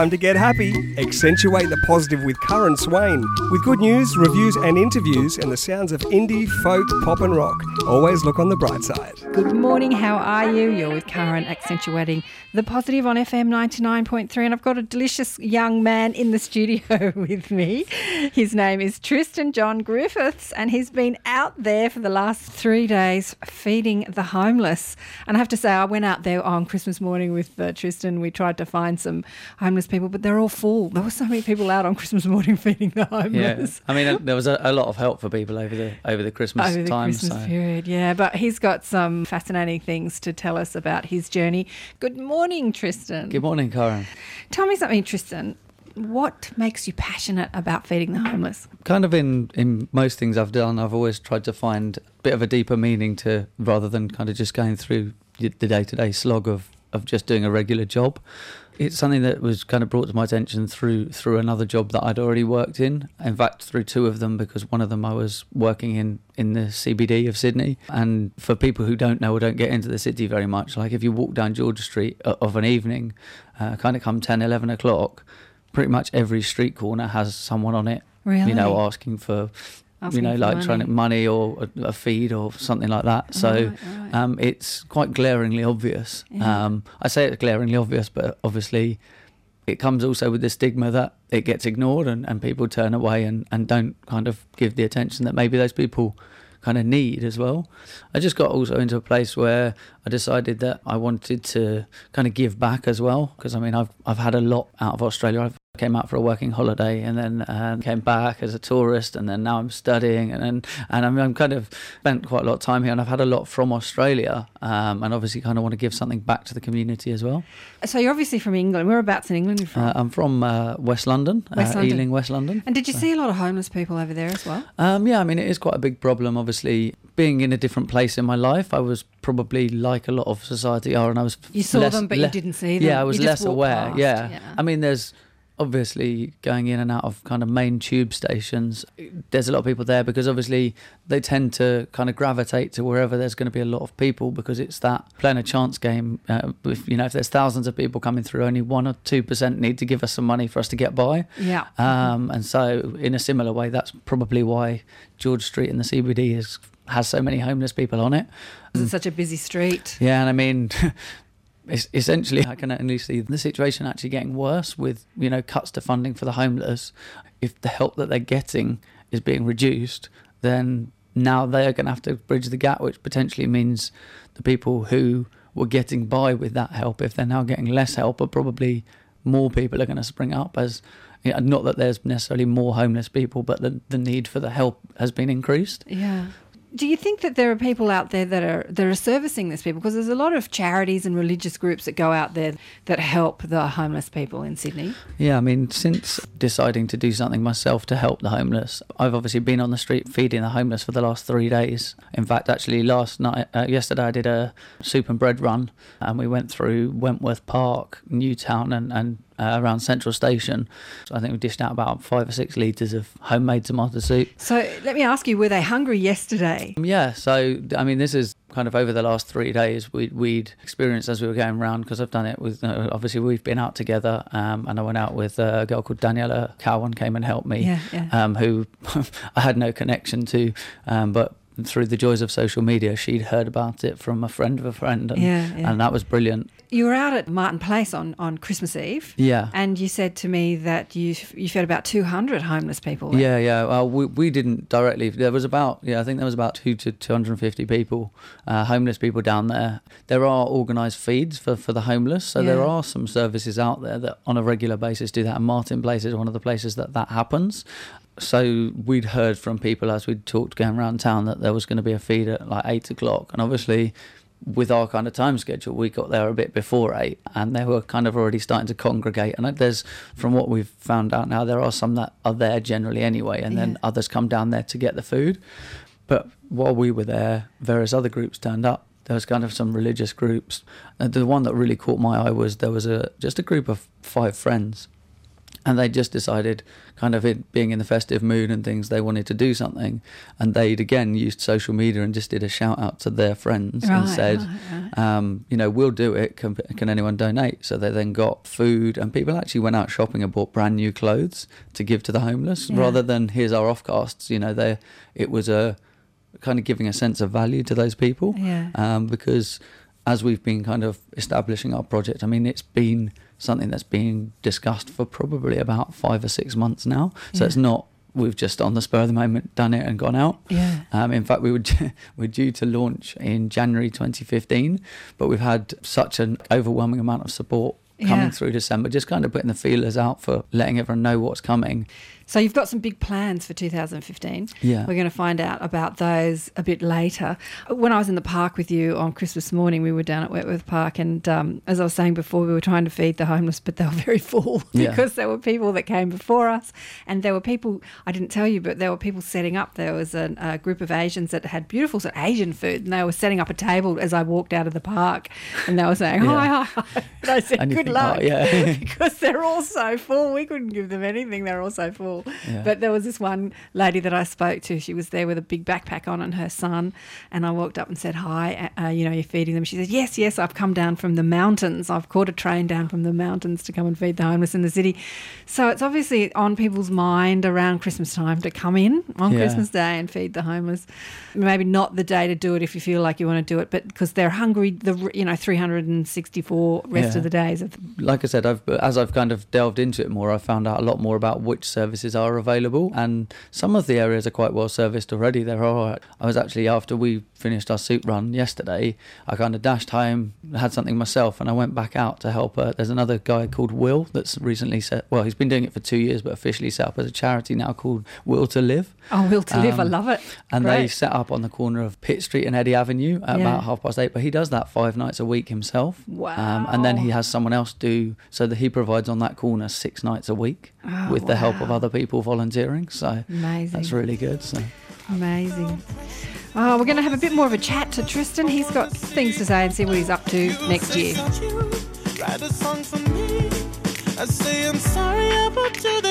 time to get happy. Accentuate the positive with Curran Swain. With good news, reviews, and interviews, and the sounds of indie, folk, pop, and rock. Always look on the bright side. Good morning, how are you? You're with Curran, accentuating the positive on FM 99.3. And I've got a delicious young man in the studio with me. His name is Tristan John Griffiths, and he's been out there for the last three days feeding the homeless. And I have to say, I went out there on Christmas morning with uh, Tristan. We tried to find some homeless people, but they're all full. There were so many people out on Christmas morning feeding the homeless. Yeah, I mean, there was a, a lot of help for people over the over the Christmas over the time. Christmas so. period, yeah. But he's got some fascinating things to tell us about his journey. Good morning, Tristan. Good morning, Karen. Tell me something, Tristan. What makes you passionate about feeding the homeless? Kind of in in most things I've done, I've always tried to find a bit of a deeper meaning to rather than kind of just going through the day to day slog of of just doing a regular job. It's something that was kind of brought to my attention through through another job that I'd already worked in. In fact, through two of them because one of them I was working in in the CBD of Sydney. And for people who don't know or don't get into the city very much, like if you walk down George Street of an evening, uh, kind of come 10, 11 o'clock, pretty much every street corner has someone on it. Really? You know, asking for you know, like money. trying to money or a, a feed or something like that. So Right, right. Um, it's quite glaringly obvious. Yeah. Um, I say it's glaringly obvious, but obviously it comes also with the stigma that it gets ignored and, and people turn away and, and don't kind of give the attention that maybe those people kind of need as well. I just got also into a place where I decided that I wanted to kind of give back as well because I mean I've I've had a lot out of Australia. I've came out for a working holiday and then uh, came back as a tourist and then now I'm studying and then, and I'm, I'm kind of spent quite a lot of time here and I've had a lot from Australia um, and obviously kind of want to give something back to the community as well. So you're obviously from England. Whereabouts in England are you from? Uh, I'm from uh, West London, West uh, London. Ealing, West London. and did you see a lot of homeless people over there as well? Um, yeah, I mean, it is quite a big problem. Obviously, being in a different place in my life, I was probably like a lot of society are, and I was. You saw less- them, but you didn't see them. Yeah, I was less aware. past, yeah. yeah. I mean, there's obviously going in and out of kind of main tube stations. There's a lot of people there because obviously they tend to kind of gravitate to wherever there's going to be a lot of people because it's that playing a chance game. Uh, if you know, if there's thousands of people coming through, only one or two percent need to give us some money for us to get by. Yeah. Um, and so, in a similar way, that's probably why George Street in the CBD is, has so many homeless people on it. It's such a busy street. Yeah, and I mean, essentially, I can only see the situation actually getting worse with you know cuts to funding for the homeless. If the help that they're getting is being reduced, then now they're going to have to bridge the gap, which potentially means the people who were getting by with that help, if they're now getting less help, are probably more people are going to spring up as. You know, not that there's necessarily more homeless people, but the, the need for the help has been increased. Yeah. Do you think that there are people out there that are that are servicing these people? Because there's a lot of charities and religious groups that go out there that help the homeless people in Sydney. Yeah, I mean, since deciding to do something myself to help the homeless, I've obviously been on the street feeding the homeless for the last three days. In fact, actually, last night, uh, yesterday, I did a soup and bread run, and we went through Wentworth Park, Newtown, and and uh, around Central Station. So I think we dished out about five or six litres of homemade tomato soup. So let me ask you: Were they hungry yesterday? Um, Yeah, so I mean, this is kind of over the last three days we, we'd experienced as we were going around because I've done it with uh, obviously we've been out together um, and I went out with a girl called Daniela Cowan came and helped me Yeah, yeah. Um, who I had no connection to um, but through the joys of social media she'd heard about it from a friend of a friend and, Yeah, yeah. and that was brilliant You were out at Martin Place on, on Christmas Eve. yeah And you said to me that you you fed about 200 homeless people. Yeah, yeah. Well, we, we didn't directly. There was about yeah, I think there was about two to two hundred and fifty people, uh, homeless people down there. There are organised feeds for, for the homeless, so there are some services out there that on a regular basis do that. And Martin Place is one of the places that that happens. So we'd heard from people as we'd talked going around town that there was going to be a feed at like eight o'clock, and obviously. With our kind of time schedule, we got there a bit before eight, and they were kind of already starting to congregate. And uh, there's, from what we've found out now, there are some that are there generally anyway, and then Yeah. others come down there to get the food. But while we were there, various other groups turned up. There was kind of some religious groups. And the one that really caught my eye was there was a just a group of five friends, and they just decided kind of it being in the festive mood and things they wanted to do something and they'd again used social media and just did a shout out to their friends and said right, right. um, you know we'll do it can, can anyone donate so they then got food and people actually went out shopping and bought brand new clothes to give to the homeless Yeah. rather than here's our offcasts you know they it was a kind of giving a sense of value to those people Yeah. um, because as we've been kind of establishing our project, I mean, it's been something that's been discussed for probably about five or six months now. So Yeah. it's not we've just on the spur of the moment done it and gone out. Yeah. Um, in fact, we were we're due to launch in January 2015, but we've had such an overwhelming amount of support coming Yeah. through December, just kind of putting the feelers out for letting everyone know what's coming. So you've got some big plans for 2015. Yeah. We're going to find out about those a bit later. When I was in the park with you on Christmas morning, we were down at Wentworth Park, and um, as I was saying before, we were trying to feed the homeless, but they were very full Yeah. because there were people that came before us, and there were people I didn't tell you, but there were people setting up. There was a, a group of Asians that had beautiful sort of Asian food, and they were setting up a table as I walked out of the park, and they were saying hi, Yeah. hi, hi. And I said, good luck, oh, yeah. because they're all so full. We couldn't give them anything. They're all so full. Yeah. But there was this one lady that I spoke to. She was there with a big backpack on and her son. And I walked up and said, Hi, uh, you know, you're feeding them. She said, Yes, yes, I've come down from the mountains. I've caught a train down from the mountains to come and feed the homeless in the city. So it's obviously on people's mind around Christmas time to come in on Yeah. Christmas Day and feed the homeless. Maybe not the day to do it if you feel like you want to do it, but because they're hungry, the you know 364 rest Yeah. of the days of like I said, I've as I've kind of delved into it more, I've found out a lot more about which services are available, and some of the areas are quite well serviced already. They're. I was actually after we finished our soup run yesterday, I kind of dashed home, had something myself, and I went back out to help. Uh, there's another guy called Will that's recently set. Well, he's been doing it for two years, but officially set up as a charity now called Will to Live. Oh, Will to Live. I Um, love it. And they set up on the corner of Pitt Street and Eddie Avenue at Yeah. about half past eight. But he does that five nights a week himself. Um, and then he has someone else do so that he provides on that corner six nights a week Oh, with the help of other people volunteering. So Amazing. that's really good. So Amazing. Oh, we're going to have a bit more of a chat to Tristan. He's got things to say and see what he's up to next year. Write a song for me. I say I'm sorry about your